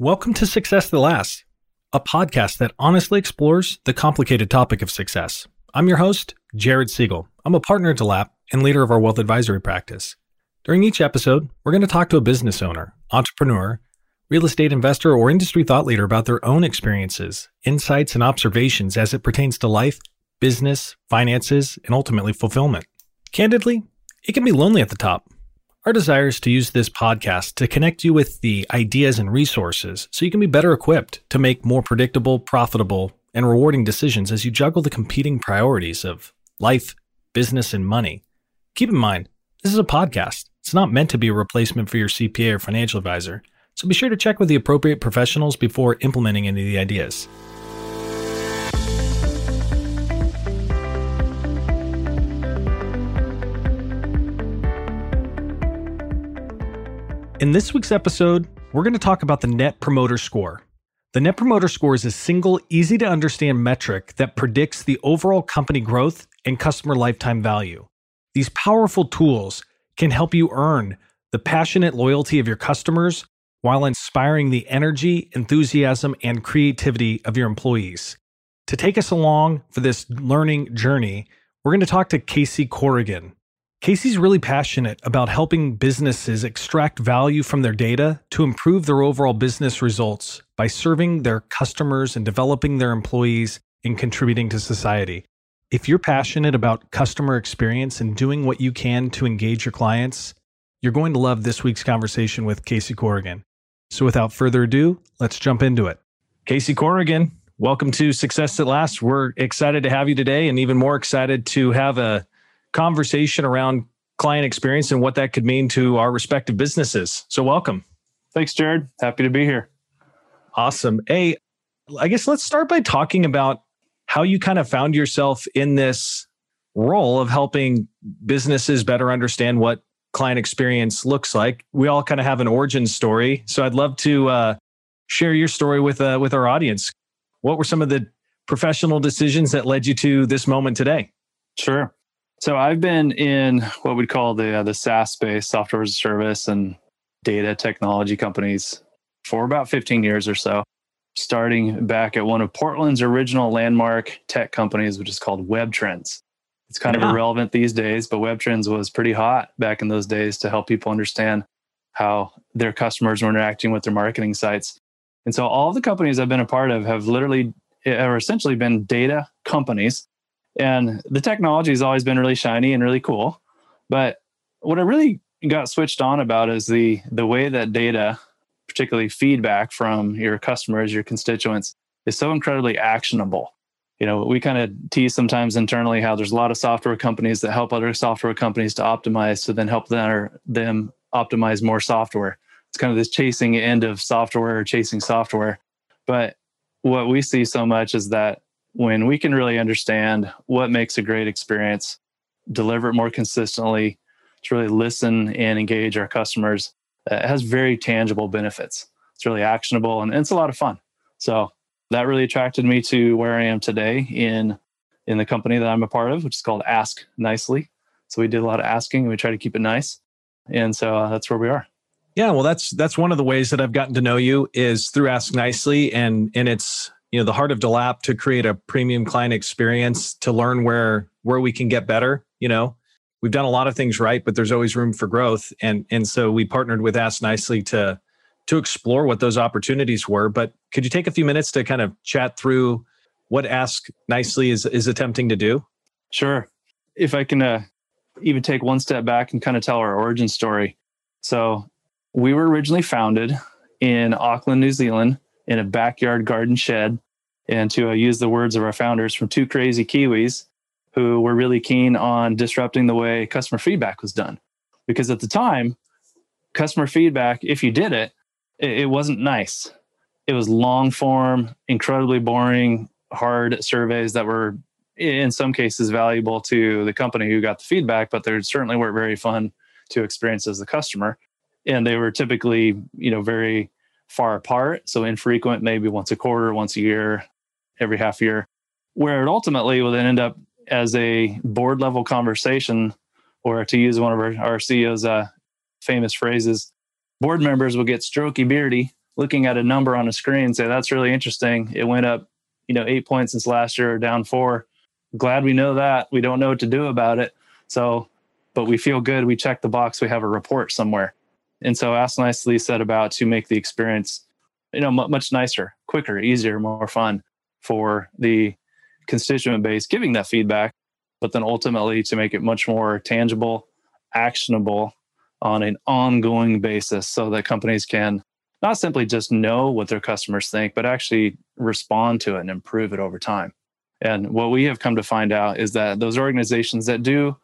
Welcome to Success That Lasts, a podcast that honestly explores the complicated topic of success. I'm your host, Jared Siegel. I'm a partner at Delap and leader of our wealth advisory practice. During each episode, we're going to talk to a business owner, entrepreneur, real estate investor, or industry thought leader about their own experiences, insights, and observations as it pertains to life, business, finances, and ultimately fulfillment. Candidly, it can be lonely at the top. Our desire is to use this podcast to connect you with the ideas and resources so you can be better equipped to make more predictable, profitable, and rewarding decisions as you juggle the competing priorities of life, business, and money. Keep in mind, this is a podcast. It's not meant to be a replacement for your CPA or financial advisor, so be sure to check with the appropriate professionals before implementing any of the ideas. In this week's episode, we're going to talk about the Net Promoter Score. The Net Promoter Score is a single, easy to understand metric that predicts the overall company growth and customer lifetime value. These powerful tools can help you earn the passionate loyalty of your customers while inspiring the energy, enthusiasm, and creativity of your employees. To take us along for this learning journey, we're going to talk to Casey Corrigan. Casey's really passionate about helping businesses extract value from their data to improve their overall business results by serving their customers and developing their employees and contributing to society. If you're passionate about customer experience and doing what you can to engage your clients, you're going to love this week's conversation with Casey Corrigan. So without further ado, let's jump into it. Casey Corrigan, welcome to Success That Lasts. We're excited to have you today and even more excited to have a conversation around client experience and what that could mean to our respective businesses. So, welcome. Thanks, Jared. Happy to be here. Awesome. Hey, I guess let's start by talking about how you kind of found yourself in this role of helping businesses better understand what client experience looks like. We all kind of have an origin story, so I'd love to uh, share your story with uh, with our audience. What were some of the professional decisions that led you to this moment today? Sure. So I've been in what we'd call the uh, the SaaS space, software as a service, and data technology companies for about 15 years or so. Starting back at one of Portland's original landmark tech companies, which is called WebTrends. It's kind yeah. of irrelevant these days, but WebTrends was pretty hot back in those days to help people understand how their customers were interacting with their marketing sites. And so all the companies I've been a part of have literally or essentially been data companies and the technology has always been really shiny and really cool. But what I really got switched on about is the the way that data, particularly feedback from your customers, your constituents, is so incredibly actionable. You know, we kind of tease sometimes internally how there's a lot of software companies that help other software companies to optimize to then help them, them optimize more software. It's kind of this chasing end of software or chasing software. But what we see so much is that when we can really understand what makes a great experience, deliver it more consistently, to really listen and engage our customers, uh, it has very tangible benefits. It's really actionable and it's a lot of fun. So that really attracted me to where I am today in in the company that I'm a part of, which is called Ask Nicely. So we did a lot of asking and we try to keep it nice. And so uh, that's where we are. Yeah, well that's that's one of the ways that I've gotten to know you is through Ask Nicely and and it's you know the heart of delap to create a premium client experience to learn where where we can get better you know? We've done a lot of things right but there's always room for growth. And and so we partnered with ask nicely to to explore what those opportunities were. But could you take a few minutes to kind of chat through what ask nicely is is attempting to do? Sure. If i can uh, even take one step back and kind of tell our origin story. So we were originally founded in auckland new zealand in a backyard garden shed. And to uh, use the words of our founders from two crazy Kiwis who were really keen on disrupting the way customer feedback was done. Because at the time, customer feedback, if you did it, it, it wasn't nice. It was long form, incredibly boring, hard surveys that were in some cases valuable to the company who got the feedback, but they certainly weren't very fun to experience as the customer. And they were typically, you know, very far apart. So infrequent, maybe once a quarter, once a year, every half year, where it ultimately will then end up as a board level conversation, or to use one of our, our CEO's uh, famous phrases, board members will get strokey beardy looking at a number on a screen, say, that's really interesting. It went up, you know, eight points since last year, or down four. Glad we know that. We don't know what to do about it. So, but we feel good. We check the box. We have a report somewhere. And so Ask Nicely set about to make the experience, you know, much nicer, quicker, easier, more fun for the constituent base giving that feedback, but then ultimately to make it much more tangible, actionable on an ongoing basis so that companies can not simply just know what their customers think, but actually respond to it and improve it over time. And what we have come to find out is that those organizations that do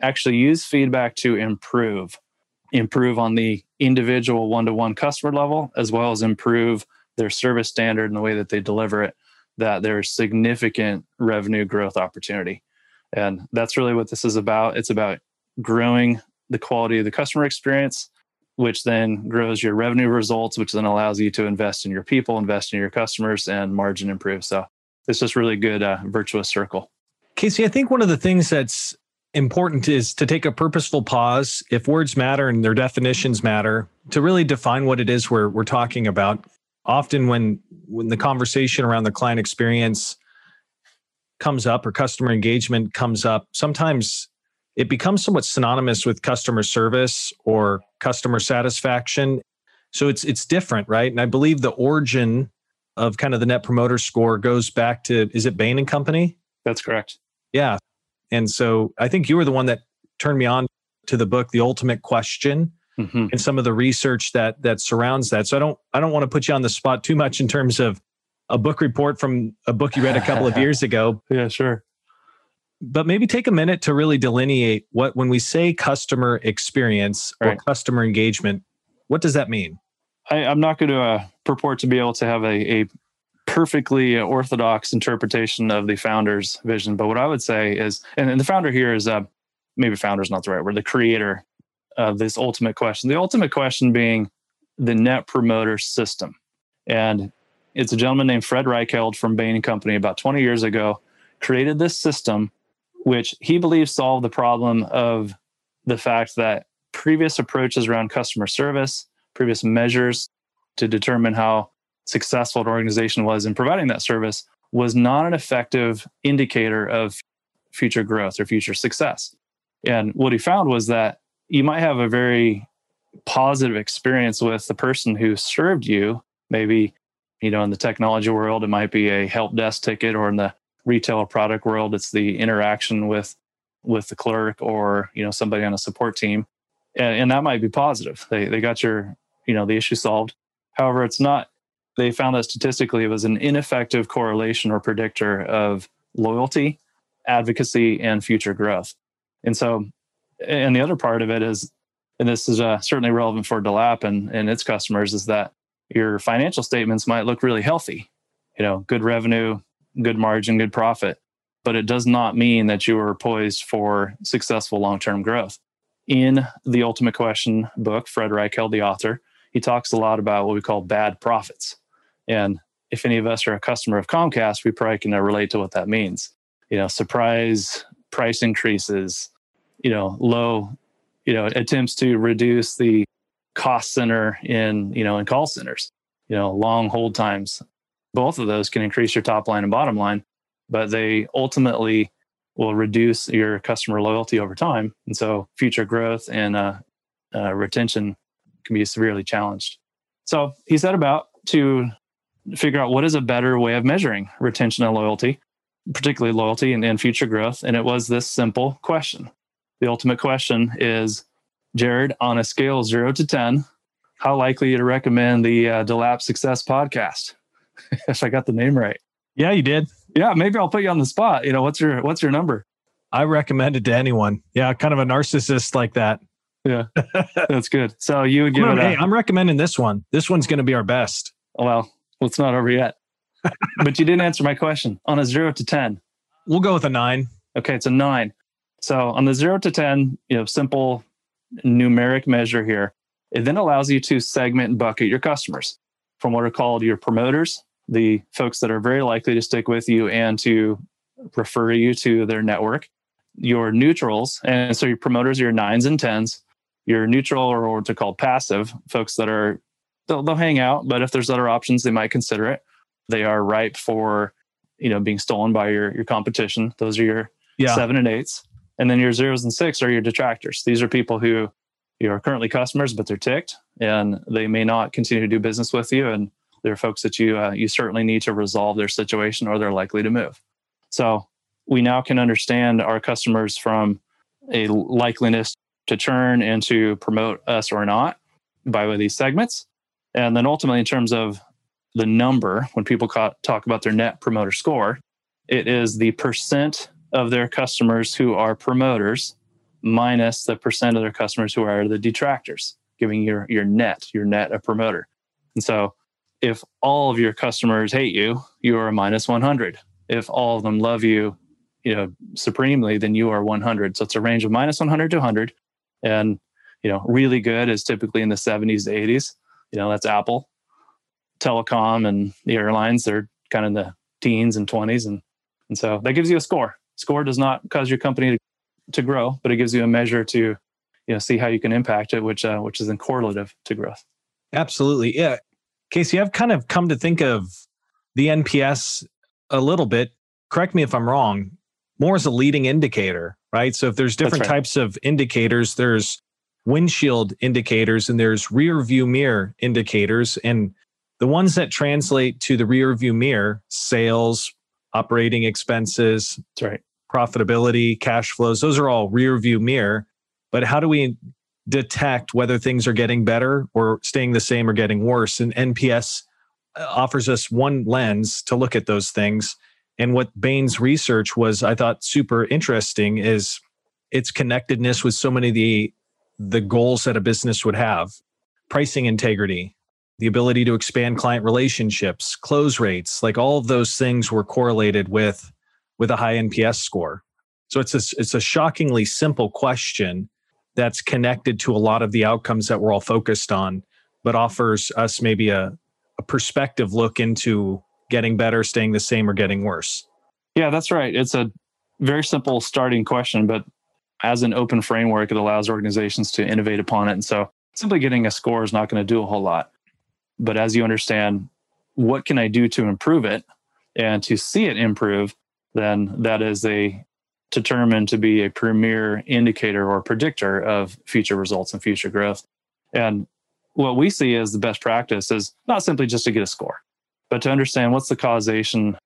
actually use feedback to improve, improve on the individual one to one customer level, as well as improve their service standard and the way that they deliver it, that there's significant revenue growth opportunity. And that's really what this is about. It's about growing the quality of the customer experience, which then grows your revenue results, which then allows you to invest in your people, invest in your customers, and margin improve. So it's just really good uh, virtuous circle. Casey, I think one of the things that's important is to take a purposeful pause. If words matter and their definitions matter to really define what it is we're, we're talking about. Often when when the conversation around the client experience comes up or customer engagement comes up sometimes it becomes somewhat synonymous with customer service or customer satisfaction. So it's it's different right? And i believe the origin of kind of the net promoter score goes back to is it bain and company? That's correct. Yeah and so i think you were the one that turned me on to the book the ultimate question mm-hmm. and some of the research that that surrounds that. So i don't i don't want to put you on the spot too much in terms of a book report from a book you read a couple of years ago. Yeah sure. But maybe take a minute to really delineate what when we say customer experience or customer engagement what does that mean? I, am not going to uh, purport to be able to have a, a perfectly orthodox interpretation of the founder's vision. But what i would say is and, and the founder here is uh, maybe founder is not the right word the creator of this ultimate question. The ultimate question being the net promoter system. And it's a gentleman named fred reichheld from bain and company about 20 years ago created this system which he believes solved the problem of the fact that previous approaches around customer service, previous measures to determine how successful an organization was in providing that service was not an effective indicator of future growth or future success. And what he found was that you might have a very positive experience with the person who served you. Maybe, you know, in the technology world, it might be a help desk ticket, or in the retail product world it's the interaction with with the clerk or you know somebody on a support team and, and, that might be positive they they got your you know the issue solved however it's not they found that statistically it was an ineffective correlation or predictor of loyalty advocacy and future growth and so and the other part of it is and this is uh, certainly relevant for delap and, and its customers is that your financial statements might look really healthy you know good revenue good margin, good profit, but it does not mean that you are poised for successful long term growth. In the Ultimate Question book, Fred Reichheld, the author, he talks a lot about what we call bad profits. And if any of us are a customer of Comcast, we probably can relate to what that means. You know, surprise price increases, you know, low, you know, attempts to reduce the cost center in, you know, in call centers, you know, long hold times, both of those can increase your top line and bottom line, but they ultimately will reduce your customer loyalty over time. And so future growth and uh, uh, retention can be severely challenged. So he set about to figure out what is a better way of measuring retention and loyalty, particularly loyalty and, and future growth. And it was this simple question. The ultimate question is Jared, on a scale of zero to 10, how likely you to recommend the uh, Delap Success podcast? if I got the name right. Yeah, you did. Yeah, maybe I'll put you on the spot. You know, what's your what's your number? I recommend it to anyone. Yeah, kind of a narcissist like that. Yeah, that's good. So you would give it. A, hey, I'm recommending this one. This one's going to be our best. Well, it's not over yet. but you didn't answer my question. On a zero to ten, we'll go with a nine. Okay, it's a nine. So on the zero to ten, you know, simple numeric measure here. It then allows you to segment and bucket your customers from what are called your promoters, the folks that are very likely to stick with you and to refer you to their network, your neutrals, and so your promoters are your nines and tens, your neutral or what's called passive, folks that are they'll, they'll hang out, but if there's other options, they might consider it. They are ripe for, you know, being stolen by your, your competition. Those are your yeah. seven and eights. And then your zeros and six are your detractors. These are people who you are currently customers, but they're ticked and they may not continue to do business with you. And they're folks that you, uh, you certainly need to resolve their situation or they're likely to move. So we now can understand our customers from a likeliness to churn and to promote us or not by these segments. And then ultimately, in terms of the number, when people talk about their net promoter score, it is the percent of their customers who are promoters minus the percent of their customers who are the detractors, giving your, your net, your net a promoter. And so if all of your customers hate you, you are a minus 100. If all of them love you, you know, supremely, then you are 100. So it's a range of minus 100 to 100. And, you know, really good is typically in the 70s to 80s. You know, that's Apple, telecom, and the airlines. They're kind of in the teens and 20s. And, and so that gives you a score. Score does not cause your company to, to grow, but it gives you a measure to, you know, see how you can impact it, which, uh, which is then correlative to growth. Absolutely. Yeah. Casey, I've kind of come to think of the NPS a little bit. Correct me if I'm wrong, more as a leading indicator, right? So if there's different right. types of indicators, there's windshield indicators and there's rear view mirror indicators. And the ones that translate to the rear view mirror, sales, operating expenses, That's right. profitability, cash flows, those are all rear view mirror. But how do we detect whether things are getting better or staying the same or getting worse? And NPS uh, offers us one lens to look at those things. And what Bain's research was, I thought, super interesting is its connectedness with so many of the the goals that a business would have pricing integrity the ability to expand client relationships close rates like all of those things were correlated with with a high nps score. So it's a, it's a shockingly simple question that's connected to a lot of the outcomes that we're all focused on but offers us maybe a, a perspective look into getting better staying the same or getting worse. Yeah that's right. It's a very simple starting question but as an open framework, it allows organizations to innovate upon it. And so simply getting a score is not going to do a whole lot. But as you understand, what can I do to improve it and to see it improve, then that is a determined to be a premier indicator or predictor of future results and future growth. And what we see as the best practice is not simply just to get a score, but to understand what's the causation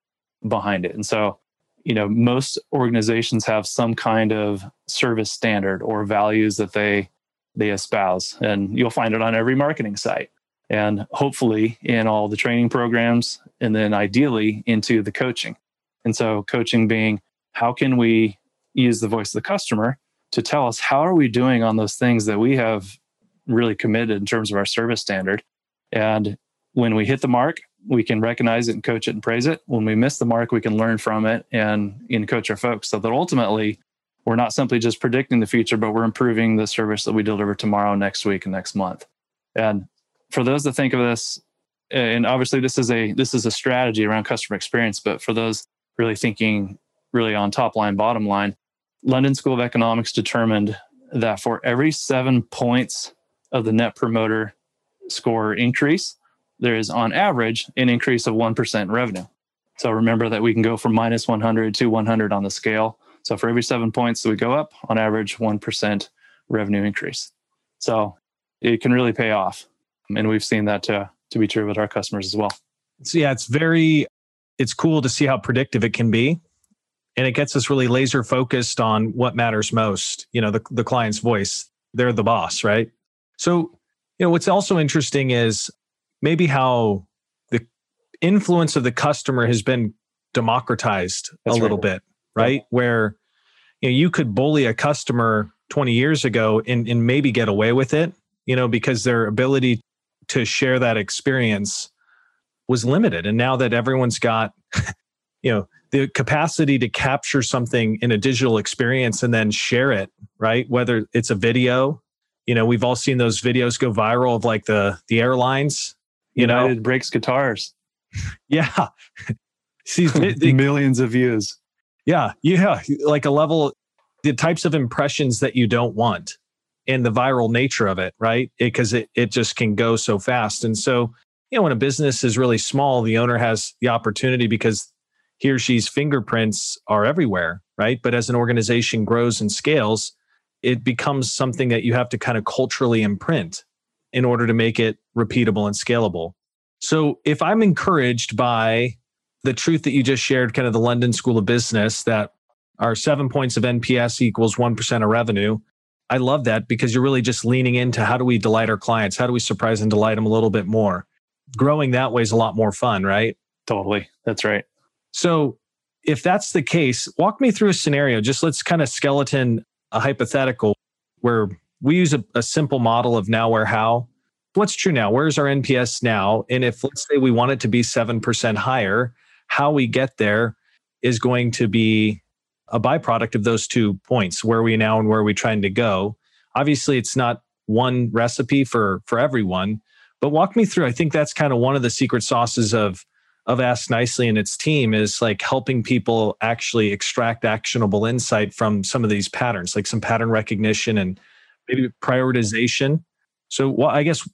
behind it. And so you know most organizations have some kind of service standard or values that they they espouse and you'll find it on every marketing site. And hopefully in all the training programs and then ideally into the coaching. And so coaching being how can we use the voice of the customer to tell us how are we doing on those things that we have really committed in terms of our service standard? And when we hit the mark we can recognize it and coach it and praise it. When we miss the mark, we can learn from it and, and coach our folks so that ultimately we're not simply just predicting the future, but we're improving the service that we deliver tomorrow, next week, and next month. And for those that think of this, and obviously this is a this is a strategy around customer experience, but for those really thinking really on top line, bottom line, London School of Economics determined that for every seven points of the net promoter score increase, there is on average an increase of 1% in revenue. So remember that we can go from minus 100 to 100 on the scale. So for every seven points that we go up, on average, 1% revenue increase. So it can really pay off. And we've seen that to, to be true with our customers as well. So yeah, it's very, it's cool to see how predictive it can be. And it gets us really laser focused on what matters most, you know, the, the client's voice. They're the boss, right? So, you know, what's also interesting is maybe how the influence of the customer has been democratized That's a little right. bit, right? Yeah. Where you know you could bully a customer 20 years ago and, and maybe get away with it, you know, because their ability to share that experience was limited. And now that everyone's got, you know, the capacity to capture something in a digital experience and then share it, right? Whether it's a video, you know, we've all seen those videos go viral of like the the airlines you United know, breaks guitars. Yeah. See, the, millions of views. Yeah. Yeah. Like a level, the types of impressions that you don't want. and the viral nature of it, right? Because it, it, it just can go so fast. And so, you know, when a business is really small, the owner has the opportunity because he or she's fingerprints are everywhere, right? But as an organization grows and scales, it becomes something that you have to kind of culturally imprint in order to make it repeatable and scalable. So if I'm encouraged by the truth that you just shared, kind of the London School of Business, that our seven points of NPS equals 1% of revenue. I love that because you're really just leaning into how do we delight our clients? How do we surprise and delight them a little bit more? Growing that way is a lot more fun, right? Totally. That's right. So, if that's the case, walk me through a scenario. Just let's kind of skeleton a hypothetical where we use a, a simple model of now, where, how. What's true now? Where's our NPS now? And if let's say we want it to be 7% higher, how we get there is going to be a byproduct of those two points where we now and where we trying to go obviously it's not one recipe for for everyone but walk me through i think that's kind of one of the secret sauces of of ask nicely and its team is like helping people actually extract actionable insight from some of these patterns like some pattern recognition and maybe prioritization so well, i guess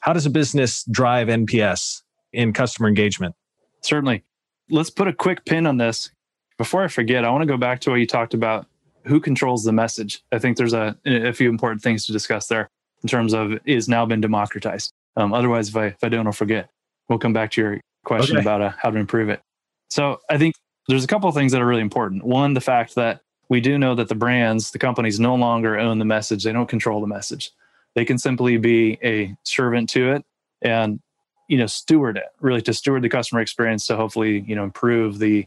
how does a business drive nps in customer engagement certainly let's put a quick pin on this before I forget, I want to go back to what you talked about who controls the message. I think there's a, a few important things to discuss there in terms of is now been democratized. Um, otherwise, if I, if I don't, I'll forget. We'll come back to your question okay. about uh, how to improve it. So I think there's a couple of things that are really important. One, the fact that we do know that the brands, the companies no longer own the message. They don't control the message. They can simply be a servant to it and, you know, steward it really to steward the customer experience to hopefully, you know, improve the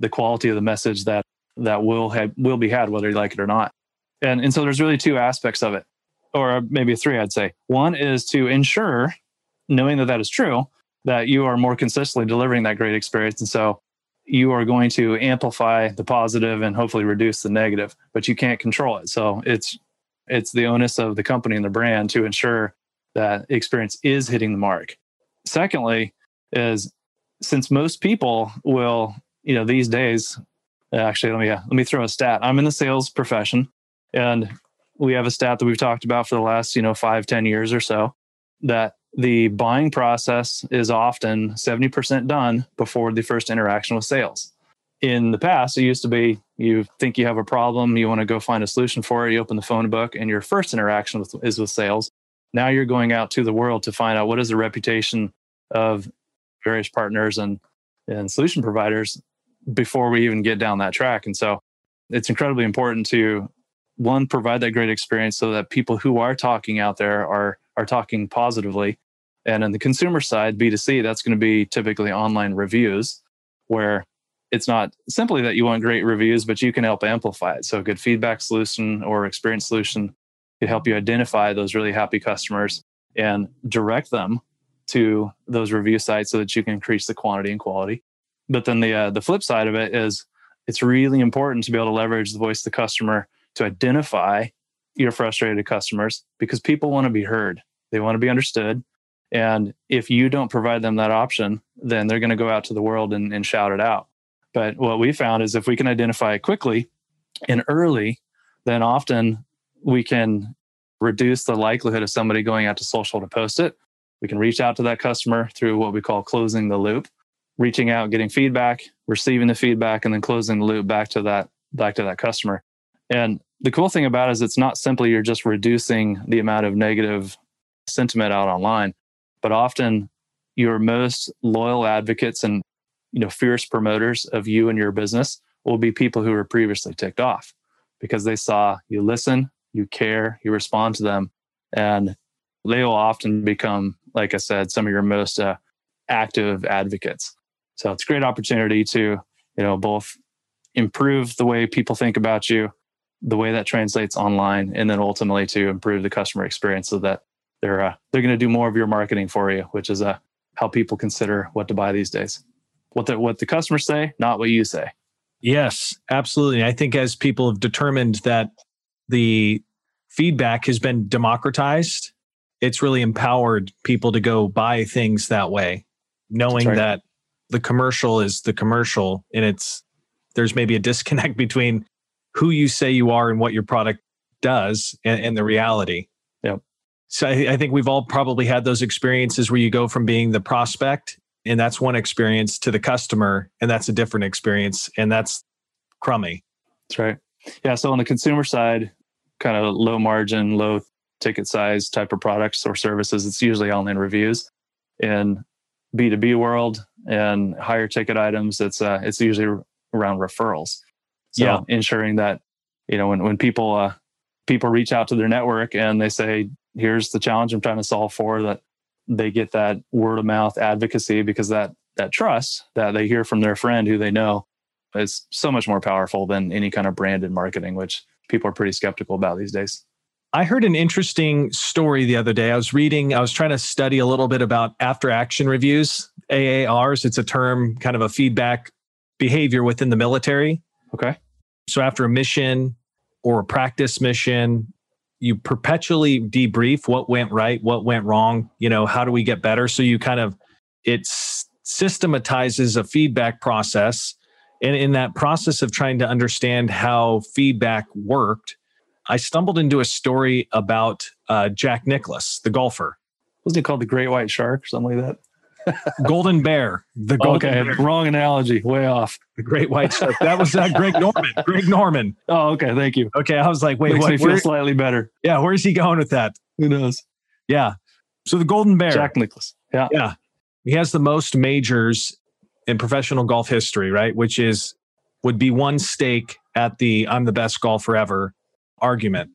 the quality of the message that that will have will be had whether you like it or not and and so there's really two aspects of it or maybe three i'd say one is to ensure knowing that that is true that you are more consistently delivering that great experience and so you are going to amplify the positive and hopefully reduce the negative but you can't control it. So it's it's the onus of the company and the brand to ensure that experience is hitting the mark. Secondly is since most people will you know these days actually let me let me throw a stat. I'm in the sales profession and we have a stat that we've talked about for the last you know five ten years or so that the buying process is often 70% done before the first interaction with sales in the past it used to be you think you have a problem you want to go find a solution for it you open the phone book and your first interaction with, is with sales now you're going out to the world to find out what is the reputation of various partners and and solution providers before we even get down that track. And so it's incredibly important to one provide that great experience so that people who are talking out there are are talking positively. And on the consumer side, B2C, that's going to be typically online reviews where it's not simply that you want great reviews, but you can help amplify it. So a good feedback solution or experience solution could help you identify those really happy customers and direct them to those review sites so that you can increase the quantity and quality. But then the uh, the flip side of it is it's really important to be able to leverage the voice of the customer to identify your frustrated customers because people want to be heard. They want to be understood. And if you don't provide them that option, then they're going to go out to the world and, and shout it out. But what we found is if we can identify it quickly and early, then often we can reduce the likelihood of somebody going out to social to post it. We can reach out to that customer through what we call closing the loop reaching out, getting feedback, receiving the feedback, and then closing the loop back to that back to that customer. And the cool thing about it is it's not simply you're just reducing the amount of negative sentiment out online, but often your most loyal advocates and you know fierce promoters of you and your business will be people who were previously ticked off because they saw you listen, you care, you respond to them, and they will often become, like I said, some of your most uh, active advocates. So it's a great opportunity to, you know, both improve the way people think about you, the way that translates online, and then ultimately to improve the customer experience so that they're uh, they're going to do more of your marketing for you, which is uh, how people consider what to buy these days. What the what the customers say, not what you say. Yes, absolutely. I think as people have determined that the feedback has been democratized, it's really empowered people to go buy things that way, knowing right. that the commercial is the commercial and it's there's maybe a disconnect between who you say you are and what your product does and, and the reality. Yep. So I, I think we've all probably had those experiences where you go from being the prospect, and that's one experience, to the customer, and that's a different experience, and that's crummy. That's right. Yeah. So on the consumer side, kind of low margin, low ticket size type of products or services, it's usually online reviews. In B2B world and higher ticket items, it's uh, it's usually around referrals. So Yeah. ensuring that, you know, when, when people uh, people reach out to their network and they say, here's the challenge I'm trying to solve for, that they get that word of mouth advocacy because that that trust that they hear from their friend who they know is so much more powerful than any kind of branded marketing, which people are pretty skeptical about these days. I heard an interesting story the other day. I was reading, I was trying to study a little bit about after action reviews, AARs. It's a term, kind of a feedback behavior within the military. Okay. So after a mission or a practice mission, you perpetually debrief what went right, what went wrong, you know, how do we get better? So you kind of, it systematizes a feedback process. And in that process of trying to understand how feedback worked, I stumbled into a story about uh, Jack Nicklaus, the golfer, Wasn't he called the Great White Shark or something like Golden Bear, the? Golden okay. Bear, Wrong analogy. Way off. the Great White Shark. That was uh, Greg Norman. Greg Norman. Oh, okay. Thank you. Okay, I was like, wait, Makes what? me feel Where, slightly better. yeah, where's he going with that? Who knows? Yeah. So the Golden Bear, Jack Nicklaus. Yeah. yeah, he has the most majors in professional golf history, right? Which is would be one stake at the "I'm the best golfer ever" argument.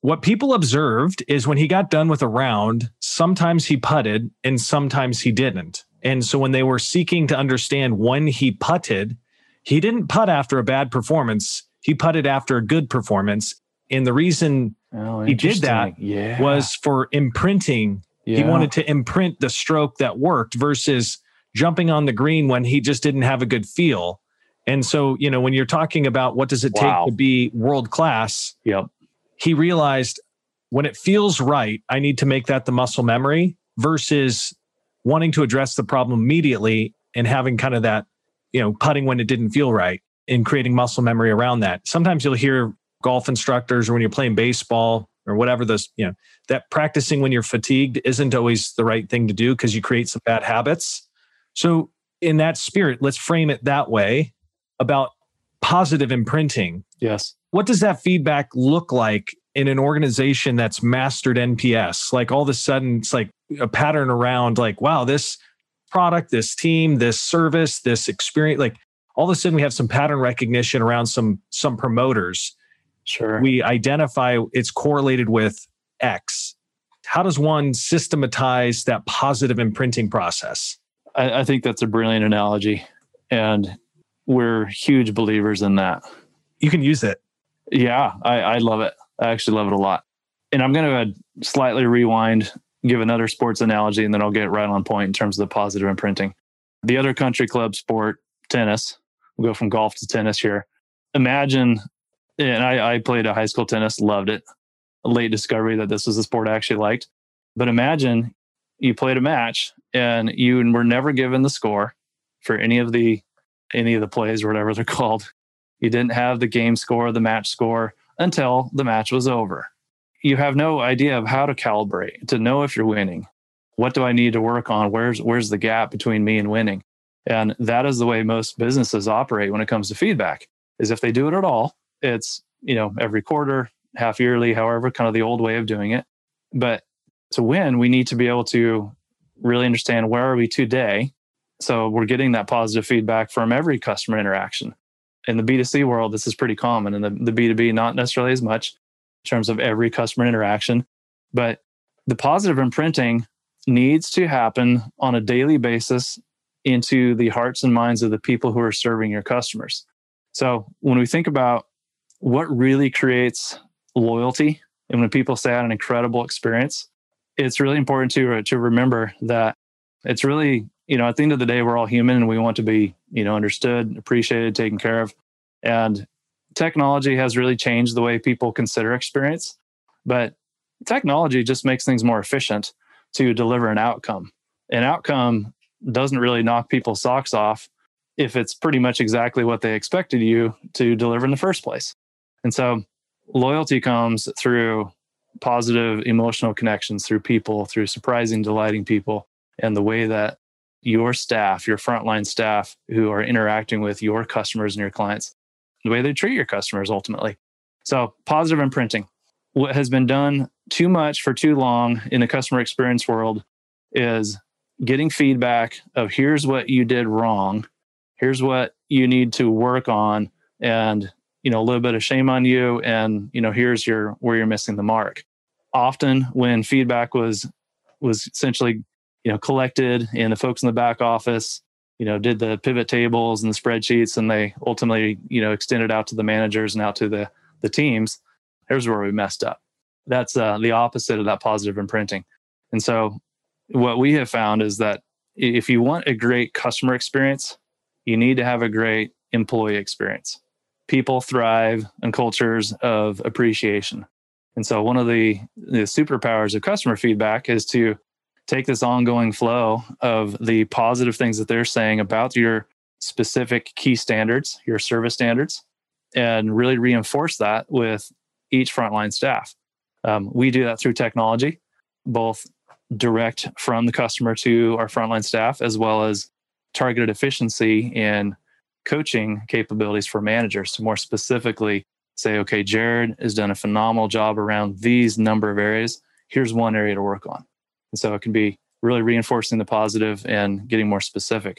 What people observed is when he got done with a round, sometimes he putted and sometimes he didn't. And so when they were seeking to understand when he putted, he didn't putt after a bad performance. He putted after a good performance. And the reason Oh, He did that. Yeah. was for imprinting he wanted to imprint the stroke that worked versus jumping on the green when he just didn't have a good feel. And so, you know, when you're talking about what does it Wow. take to be world class, Yep. He realized when it feels right, I need to make that the muscle memory versus wanting to address the problem immediately and having kind of that, you know, putting when it didn't feel right and creating muscle memory around that. Sometimes you'll hear golf instructors or when you're playing baseball or whatever those, you know, that practicing when you're fatigued isn't always the right thing to do because you create some bad habits. So, in that spirit, let's frame it that way about positive imprinting Yes. What does that feedback look like in an organization that's mastered NPS? Like all of a sudden, it's like a pattern around like, wow, this product, this team, this service, this experience, like all of a sudden we have some pattern recognition around some some promoters. Sure. We identify it's correlated with X. How does one systematize that positive imprinting process? I, I think that's a brilliant analogy. And we're huge believers in that. You can use it. Yeah, I, I love it. I actually love it a lot. And I'm going to slightly rewind, give another sports analogy, and then I'll get right on point in terms of the positive imprinting. The other country club sport, tennis, we'll go from golf to tennis here. Imagine, and I, I played a high school tennis, loved it. A late discovery that this was a sport I actually liked. But imagine you played a match and you were never given the score for any of the any of the plays or whatever they're called. You didn't have the game score, the match score until the match was over. You have no idea of how to calibrate to know if you're winning. What do I need to work on? Where's where's the gap between me and winning? And that is the way most businesses operate when it comes to feedback. Is if they do it at all, it's, you know, every quarter, half yearly, however, kind of the old way of doing it. But to win, we need to be able to really understand where are we today. So we're getting that positive feedback from every customer interaction in the B2C world, this is pretty common. In the, the B2B, not necessarily as much in terms of every customer interaction. But the positive imprinting needs to happen on a daily basis into the hearts and minds of the people who are serving your customers. So when we think about what really creates loyalty, and when people say I had an incredible experience, it's really important to, to remember that it's really you know, at the end of the day, we're all human and we want to be, you know, understood, appreciated, taken care of. And technology has really changed the way people consider experience. But technology just makes things more efficient to deliver an outcome. An outcome doesn't really knock people's socks off if it's pretty much exactly what they expected you to deliver in the first place. And so loyalty comes through positive emotional connections through people, through surprising, delighting people, and the way that your staff, your frontline staff who are interacting with your customers and your clients, the way they treat your customers ultimately. So, positive imprinting. What has been done too much for too long in the customer experience world is getting feedback of here's what you did wrong, here's what you need to work on, and you know a little bit of shame on you, and you know here's your where you're missing the mark. Often, when feedback was was essentially you know collected and the folks in the back office you know did the pivot tables and the spreadsheets and they ultimately you know extended out to the managers and out to the the teams. Here's where we messed up. That's uh, the opposite of that positive imprinting and so what we have found is that if you want a great customer experience you need to have a great employee experience. People thrive in cultures of appreciation. And so one of the, the superpowers of customer feedback is to take this ongoing flow of the positive things that they're saying about your specific key standards, your service standards, and really reinforce that with each frontline staff. Um, we do that through technology, both direct from the customer to our frontline staff, as well as targeted efficiency in coaching capabilities for managers to more specifically say, okay, Jared has done a phenomenal job around these number of areas. Here's one area to work on. And so it can be really reinforcing the positive and getting more specific.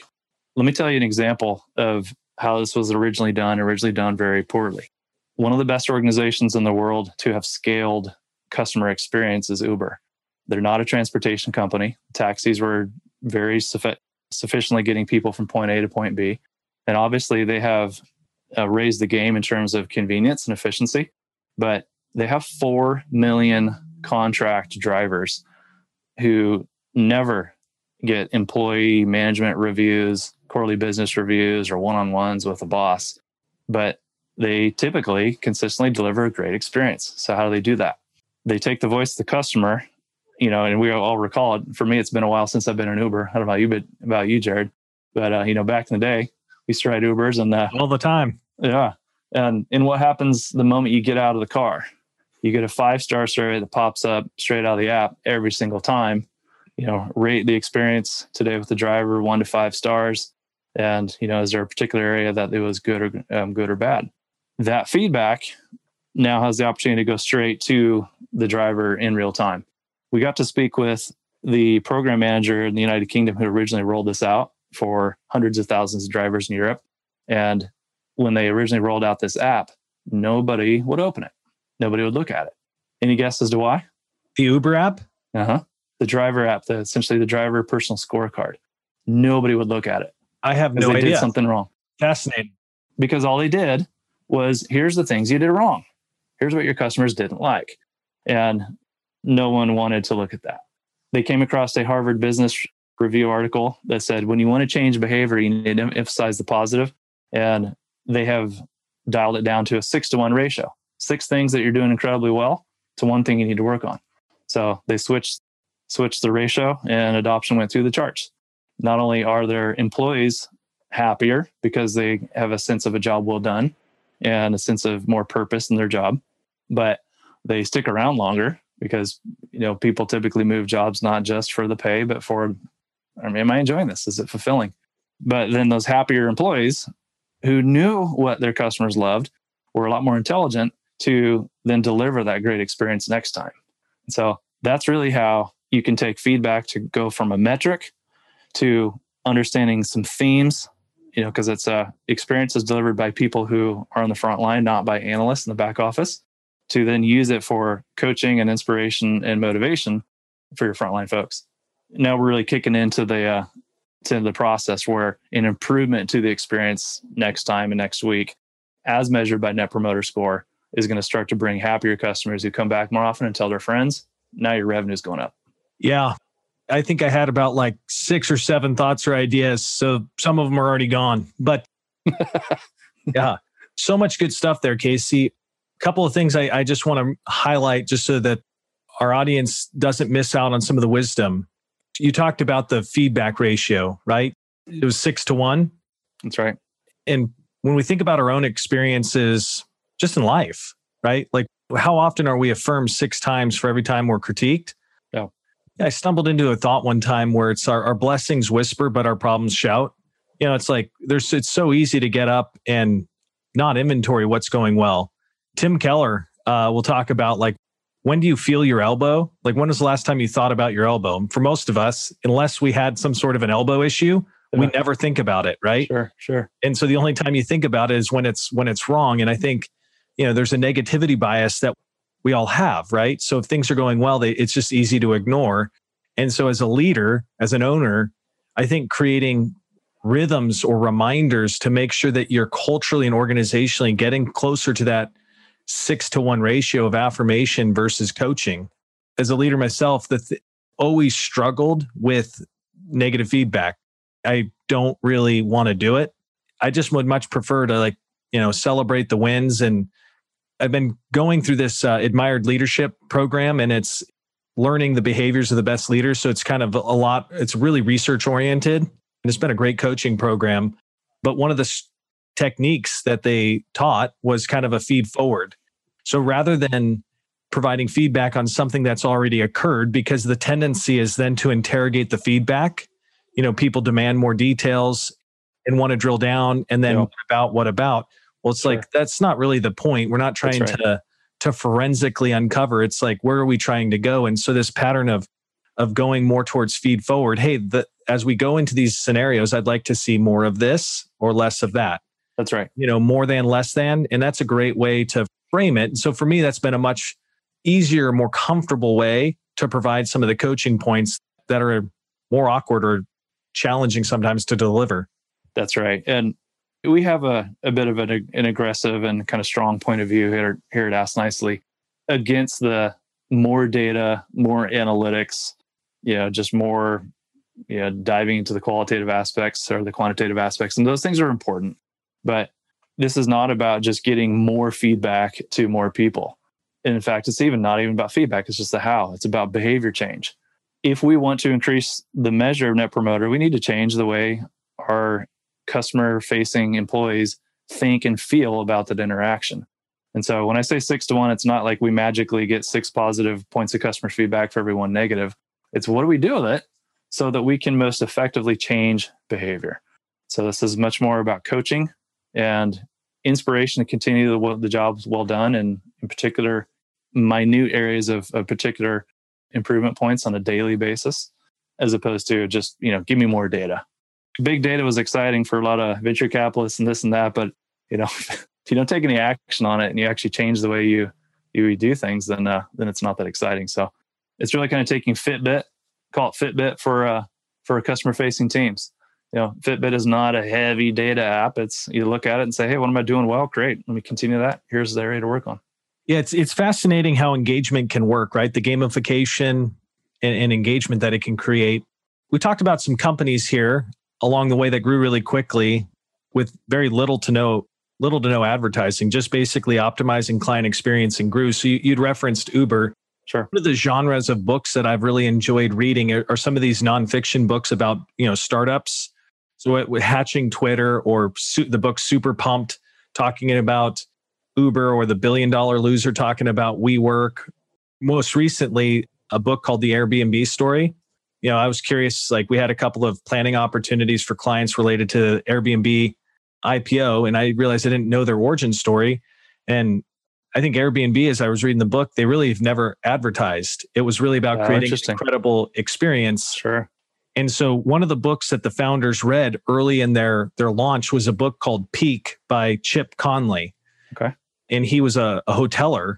Let me tell you an example of how this was originally done, originally done very poorly. One of the best organizations in the world to have scaled customer experience is Uber. They're not a transportation company. Taxis were very suffi- sufficiently getting people from point A to point B. And obviously, they have uh, raised the game in terms of convenience and efficiency, but they have 4 million contract drivers who never get employee management reviews, quarterly business reviews, or one on ones with a boss, but they typically consistently deliver a great experience. So, how do they do that? They take the voice of the customer, you know, and we all recall it. For me, it's been a while since I've been an Uber. I don't know about you, but about you, Jared. But, uh, you know, back in the day, we used to ride Ubers and uh, all the time. Yeah. And, and what happens the moment you get out of the car? You get a five star survey that pops up straight out of the app every single time. You know, rate the experience today with the driver one to five stars, and you know, is there a particular area that it was good or um, good or bad? That feedback now has the opportunity to go straight to the driver in real time. We got to speak with the program manager in the United Kingdom who originally rolled this out for hundreds of thousands of drivers in Europe. And when they originally rolled out this app, nobody would open it nobody would look at it. Any guess as to why? The Uber app? Uh huh. The driver app, the essentially the driver personal scorecard. Nobody would look at it. I have no they idea. did something wrong. Fascinating. Because all they did was here's the things you did wrong. Here's what your customers didn't like. And no one wanted to look at that. They came across a Harvard Business Review article that said when you want to change behavior, you need to emphasize the positive. And they have dialed it down to a six to one ratio six things that you're doing incredibly well to one thing you need to work on. So they switched switched the ratio and adoption went through the charts. Not only are their employees happier because they have a sense of a job well done and a sense of more purpose in their job, but they stick around longer because you know people typically move jobs not just for the pay but for I mean, am I enjoying this? Is it fulfilling? But then those happier employees who knew what their customers loved were a lot more intelligent to then deliver that great experience next time. And so that's really how you can take feedback to go from a metric to understanding some themes, you know, because it's a uh, experience is delivered by people who are on the front line, not by analysts in the back office, to then use it for coaching and inspiration and motivation for your frontline folks. Now we're really kicking into the uh, to the process where an improvement to the experience next time and next week, as measured by Net Promoter Score, is going to start to bring happier customers who come back more often and tell their friends. Now your revenue is going up. Yeah. I think I had about like six or seven thoughts or ideas. So some of them are already gone. But yeah, so much good stuff there, Casey. A couple of things I, I just want to highlight just so that our audience doesn't miss out on some of the wisdom. You talked about the feedback ratio, right? It was six to one. That's right. And when we think about our own experiences just in life, right? Like How often are we affirmed six times for every time we're critiqued? Yeah. I stumbled into a thought one time where it's our, our blessings whisper, but our problems shout. You know, it's like there's it's so easy to get up and not inventory what's going well. Tim Keller uh, will talk about like when do you feel your elbow? Like when was the last time you thought about your elbow? For most of us, unless we had some sort of an elbow issue, we never think about it, right? Sure, sure. And so the only time you think about it is when it's when it's wrong. And I think, you know, there's a negativity bias that we all have, right? So if things are going well, they, it's just easy to ignore. And so as a leader, as an owner, I think creating rhythms or reminders to make sure that you're culturally and organizationally getting closer to that six to one ratio of affirmation versus coaching. As a leader myself, that th- always struggled with negative feedback. I don't really want to do it. I just would much prefer to like, you know, celebrate the wins. And I've been going through this uh, admired leadership program and it's learning the behaviors of the best leaders. So it's kind of a lot, it's really research oriented and it's been a great coaching program. But one of the techniques that they taught was kind of a feed forward. So rather than providing feedback on something that's already occurred, because the tendency is then to interrogate the feedback, you know, people demand more details and want to drill down and then Yeah. what about what about? Well, it's Sure. like that's not really the point. We're not trying right. to to forensically uncover. It's like where are we trying to go? And so this pattern of of going more towards feed forward. Hey, the, as we go into these scenarios, I'd like to see more of this or less of that That's right. you know, more than, less than. And that's a great way to frame it. And So for me, that's been a much easier, more comfortable way to provide some of the coaching points that are more awkward or challenging sometimes to deliver. That's right. And we have a, a bit of an, an aggressive and kind of strong point of view here, here at AskNicely against the more data, more analytics, you know, just more, you know, diving into the qualitative aspects or the quantitative aspects. And those things are important. But this is not about just getting more feedback to more people. And in fact, it's even not even about feedback. It's just the how. It's about behavior change. If we want to increase the measure of net promoter, we need to change the way our customer facing employees think and feel about that interaction. And so when I say six to one, it's not like we magically get six positive points of customer feedback for every one negative. It's what do we do with it so that we can most effectively change behavior. So this is much more about coaching and inspiration to continue the, the jobs well done and in particular minute areas of, of particular improvement points on a daily basis as opposed to just you know give me more data big data was exciting for a lot of venture capitalists and this and that but you know if you don't take any action on it and you actually change the way you you do things then uh, then it's not that exciting. So it's really kind of taking fitbit call it fitbit for uh for customer facing teams. You know fitbit is not a heavy data app. It's you look at it and say hey what am i doing well? Great. Let me continue that. Here's the area to work on. Yeah, it's it's fascinating how engagement can work, right? The gamification and, and engagement that it can create. We talked about some companies here along the way that grew really quickly with very little to no little to no advertising, just basically optimizing client experience and grew. So you, you'd referenced Uber. sure One of the genres of books that I've really enjoyed reading are, are some of these nonfiction books about you know startups. So it, with hatching Twitter or su- the book Super Pumped, talking about Uber or the Billion Dollar Loser, talking about WeWork. Most recently, a book called The Airbnb Story. You know, I was curious. Like we had a couple of planning opportunities for clients related to Airbnb IPO, and I realized I didn't know their origin story. And I think Airbnb, as I was reading the book, they really have never advertised. It was really about Oh, creating an incredible experience. sure And so one of the books that the founders read early in their their launch was a book called Peak by Chip Conley. Okay. And he was a, a hoteler,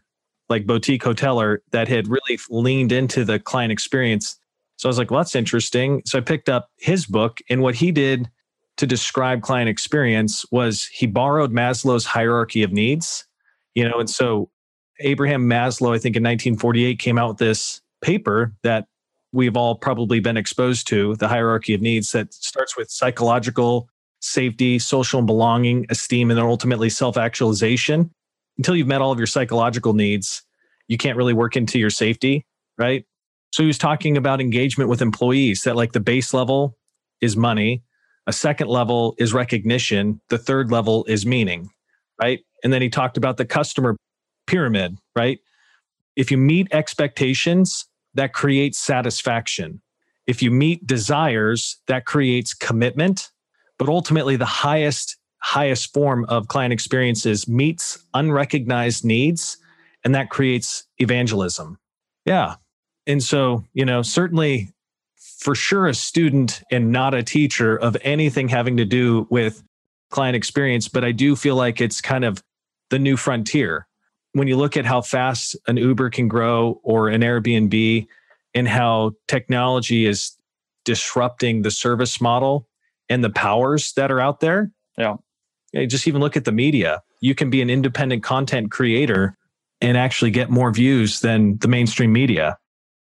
like boutique hoteler that had really leaned into the client experience. So I was like, well, that's interesting. So I picked up his book and what he did to describe client experience was he borrowed Maslow's hierarchy of needs, you know, and so Abraham Maslow, I think in 1948 came out with this paper that we've all probably been exposed to the hierarchy of needs that starts with psychological safety, social and belonging, esteem, and then ultimately self actualization. Until you've met all of your psychological needs, you can't really work into your safety, right? So he was talking about engagement with employees that like the base level is money, a second level is recognition, the third level is meaning, right? And then he talked about the customer pyramid, right? if you meet expectations, that creates satisfaction. If you meet desires, that creates commitment. But ultimately, the highest, highest form of client experiences meets unrecognized needs, and that creates evangelism. Yeah. And so, you know, certainly for sure a student and not a teacher of anything having to do with client experience, but I do feel like it's kind of the new frontier. When you look at how fast an Uber can grow or an Airbnb and how technology is disrupting the service model and the powers that are out there. Yeah. Just even look at the media. You can be an independent content creator and actually get more views than the mainstream media.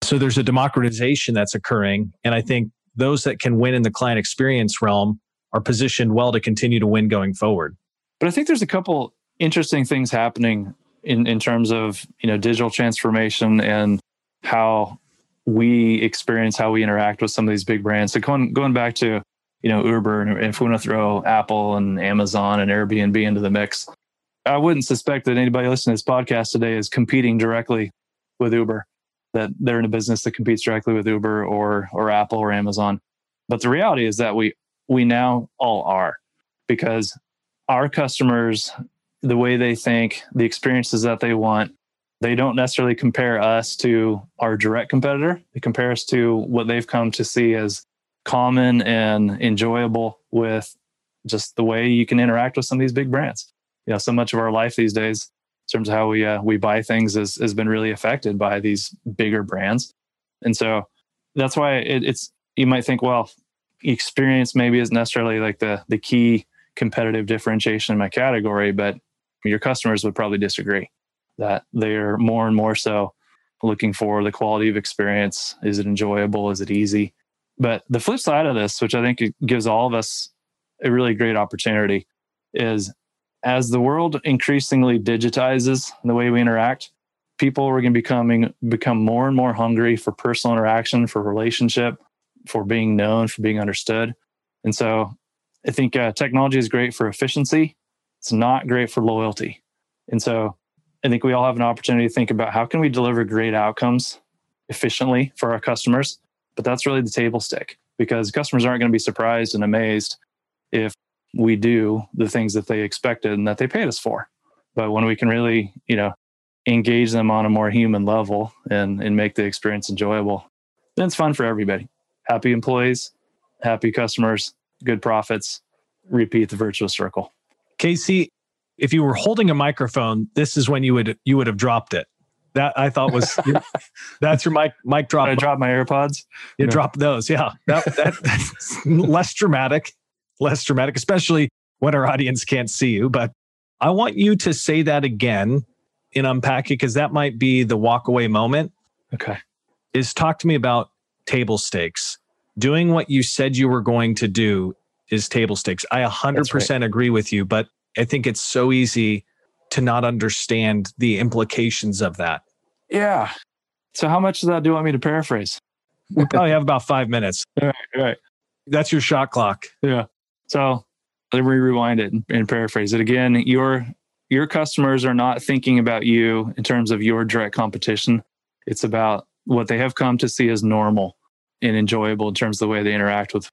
So there's a democratization that's occurring. And I think those that can win in the client experience realm are positioned well to continue to win going forward. But I think there's a couple interesting things happening in, in terms of you know digital transformation and how we experience how we interact with some of these big brands. So going going back to you know Uber and if we want to throw Apple and Amazon and Airbnb into the mix, I wouldn't suspect that anybody listening to this podcast today is competing directly with Uber. That they're in a business that competes directly with Uber or or Apple or Amazon. But the reality is that we we now all are because our customers the way they think, the experiences that they want. They don't necessarily compare us to our direct competitor. They compare us to what they've come to see as common and enjoyable with just the way you can interact with some of these big brands. You know, so much of our life these days, in terms of how we uh, we buy things, has, has been really affected by these bigger brands, and so that's why it, it's. You might think, well, experience maybe isn't necessarily like the the key competitive differentiation in my category, but your customers would probably disagree that they're more and more so looking for the quality of experience. Is it enjoyable? Is it easy? But the flip side of this, which I think gives all of us a really great opportunity, is as the world increasingly digitizes the way we interact, people are going to becoming become more and more hungry for personal interaction, for relationship, for being known, for being understood. And so I think uh, technology is great for efficiency it's not great for loyalty. And so I think we all have an opportunity to think about how can we deliver great outcomes efficiently for our customers. But that's really the table stick because customers aren't going to be surprised and amazed if we do the things that they expected and that they paid us for. But when we can really, you know, engage them on a more human level and, and make the experience enjoyable, then it's fun for everybody. Happy employees, happy customers, good profits, repeat the virtuous circle. Casey, if you were holding a microphone, this is when you would you would have dropped it. That I thought was that's your mic mic drop. I dropped my AirPods. You no. drop those, yeah. That, that, that's less dramatic, less dramatic, especially when our audience can't see you. But I want you to say that again in unpack it because that might be the walk away moment. Okay. Is talk to me about table stakes. Doing what you said you were going to do is table stakes. I 100% right. agree with you, but I think it's so easy to not understand the implications of that. Yeah. So, how much of that do you want me to paraphrase? we probably have about five minutes. All right, all right. That's your shot clock. Yeah. So, let me rewind it and paraphrase it again. Your your customers are not thinking about you in terms of your direct competition. It's about what they have come to see as normal and enjoyable in terms of the way they interact with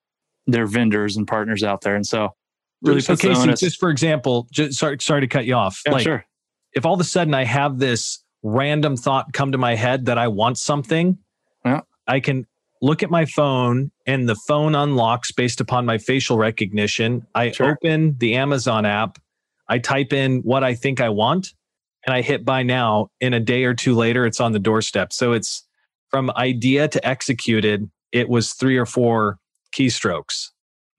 their vendors and partners out there. And so really so Casey, just for example, just sorry, sorry to cut you off. Yeah, like, sure. If all of a sudden I have this random thought come to my head that I want something, yeah. I can look at my phone and the phone unlocks based upon my facial recognition. I sure. open the Amazon app, I type in what I think I want, and I hit buy now. In a day or two later, it's on the doorstep. So it's from idea to executed, it was three or four keystrokes.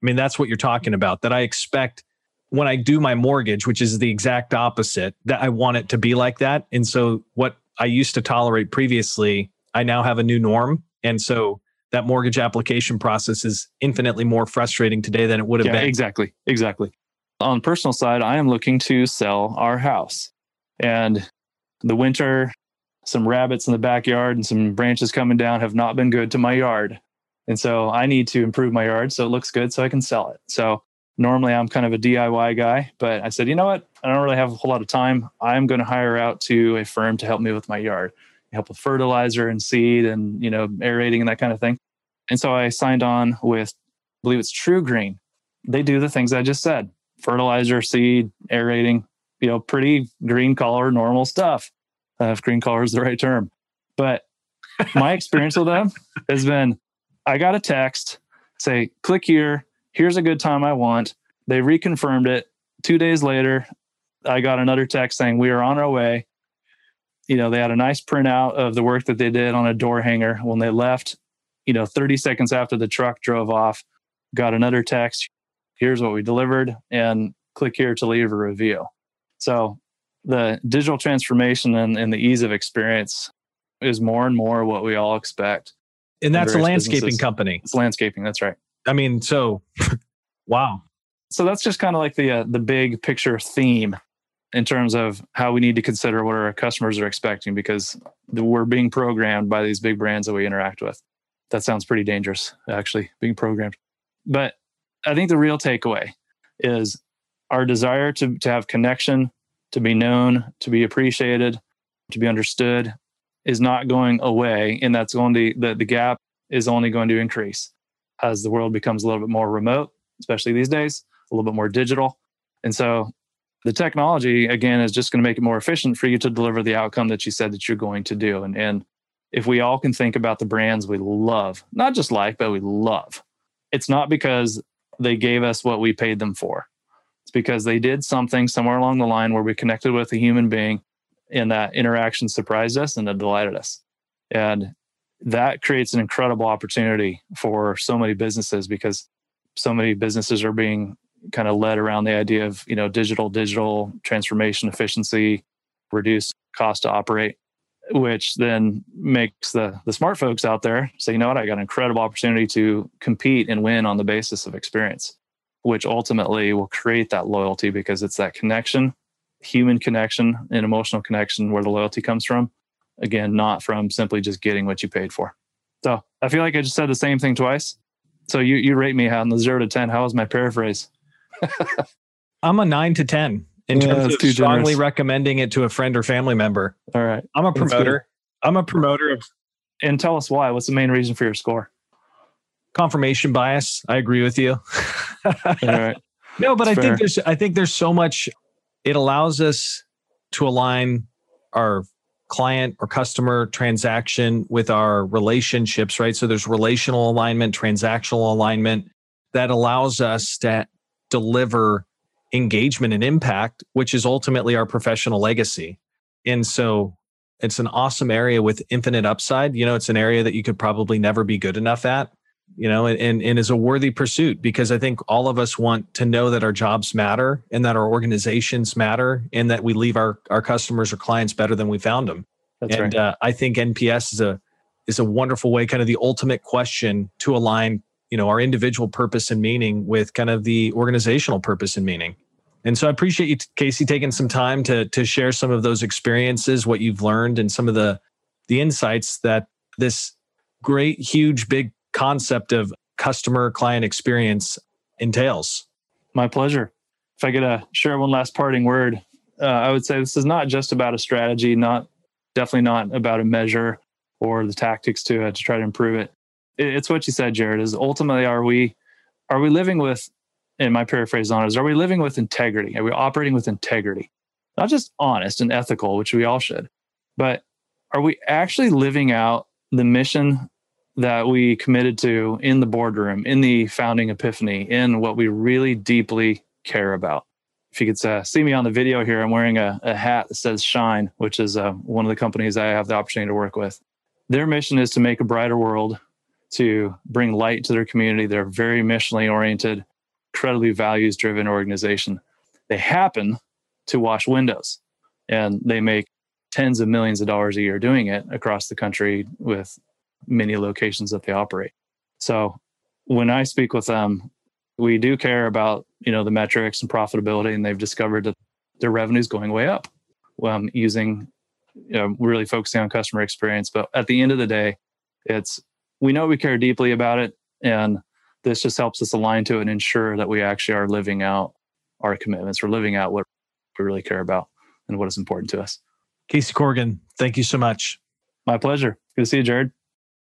I mean, that's what you're talking about. That I expect when I do my mortgage, which is the exact opposite, that I want it to be like that. And so, what I used to tolerate previously, I now have a new norm. And so, that mortgage application process is infinitely more frustrating today than it would have yeah, been. Exactly. Exactly. On personal side, I am looking to sell our house. And the winter, some rabbits in the backyard and some branches coming down have not been good to my yard. And so I need to improve my yard so it looks good so I can sell it. So normally I'm kind of a DIY guy, but I said, you know what? I don't really have a whole lot of time. I'm going to hire out to a firm to help me with my yard. Help with fertilizer and seed and you know aerating and that kind of thing. And so I signed on with, I believe it's TruGreen. They do the things I just said: fertilizer, seed, aerating. You know, pretty green collar, normal stuff. Uh, if green collar is the right term, but my experience with them has been: I got a text, say, click here. Here's a good time I want. They reconfirmed it. Two days later, I got another text saying we are on our way. You know, they had a nice printout of the work that they did on a door hanger. When they left, you know, 30 seconds after the truck drove off, got another text. Here's what we delivered, and click here to leave a review. So the digital transformation and, and the ease of experience is more and more what we all expect. And that's a landscaping businesses. company. It's landscaping. That's right. I mean, so wow. So that's just kind of like the uh, the big picture theme in terms of how we need to consider what our customers are expecting because we're being programmed by these big brands that we interact with. That sounds pretty dangerous, actually, being programmed. But I think the real takeaway is our desire to, to have connection, to be known, to be appreciated, to be understood is not going away. And that's going to, the, the gap is only going to increase as the world becomes a little bit more remote, especially these days, a little bit more digital. And so the technology again is just going to make it more efficient for you to deliver the outcome that you said that you're going to do. And and if we all can think about the brands we love not just like but we love it's not because they gave us what we paid them for. It's because they did something somewhere along the line where we connected with a human being and that interaction surprised us and it delighted us. And that creates an incredible opportunity for so many businesses because so many businesses are being kind of led around the idea of you know digital digital transformation efficiency reduce cost to operate which then makes the the smart folks out there say you know what? I got an incredible opportunity to compete and win on the basis of experience which ultimately will create that loyalty because it's that connection human connection and emotional connection where the loyalty comes from. Again not from simply just getting what you paid for. So i feel like i just said the same thing twice. So you you rate me on the 0 to 10 how was my paraphrase I'm a nine to 10 in yeah, terms of strongly generous. recommending it to a friend or family member. All right. I'm a promoter. I'm a promoter of. And tell us why. What's the main reason for your score? Confirmation bias. I agree with you. All right. No, but That's I fair. think there's I think there's so much it allows us to align our client or customer transaction with our relationships, right? So there's relational alignment, transactional alignment that allows us to deliver engagement and impact, which is ultimately our professional legacy. And so it's an awesome area with infinite upside. You know, it's an area that you could probably never be good enough at, you know, and, and is a worthy pursuit because I think all of us want to know that our jobs matter and that our organizations matter and that we leave our, our customers or clients better than we found them. That's and right. uh, I think NPS is a is a wonderful way, kind of the ultimate question to align you know our individual purpose and meaning with kind of the organizational purpose and meaning. And so i appreciate you casey taking some time to to share some of those experiences what you've learned and some of the the insights that this great huge big concept of customer client experience entails. My pleasure. If i could uh, share one last parting word uh, i would say this is not just about a strategy not definitely not about a measure or the tactics to uh, to try to improve it it's what you said, Jared. Is ultimately are we are we living with, in my paraphrase on it, is are we living with integrity? Are we operating with integrity? Not just honest and ethical, which we all should, but are we actually living out the mission that we committed to in the boardroom, in the founding epiphany, in what we really deeply care about? If you could uh, see me on the video here, I'm wearing a, a hat that says Shine, which is uh, one of the companies I have the opportunity to work with. Their mission is to make a brighter world to bring light to their community. They're very missionally oriented, incredibly values driven organization. They happen to wash windows and they make tens of millions of dollars a year doing it across the country with many locations that they operate. So when I speak with them, we do care about you know the metrics and profitability, and they've discovered that their revenue is going way up um, using you know, really focusing on customer experience. But at the end of the day, it's we know we care deeply about it and this just helps us align to it and ensure that we actually are living out our commitments we're living out what we really care about and what is important to us casey Corgan, thank you so much My pleasure. Good to see you, Jared.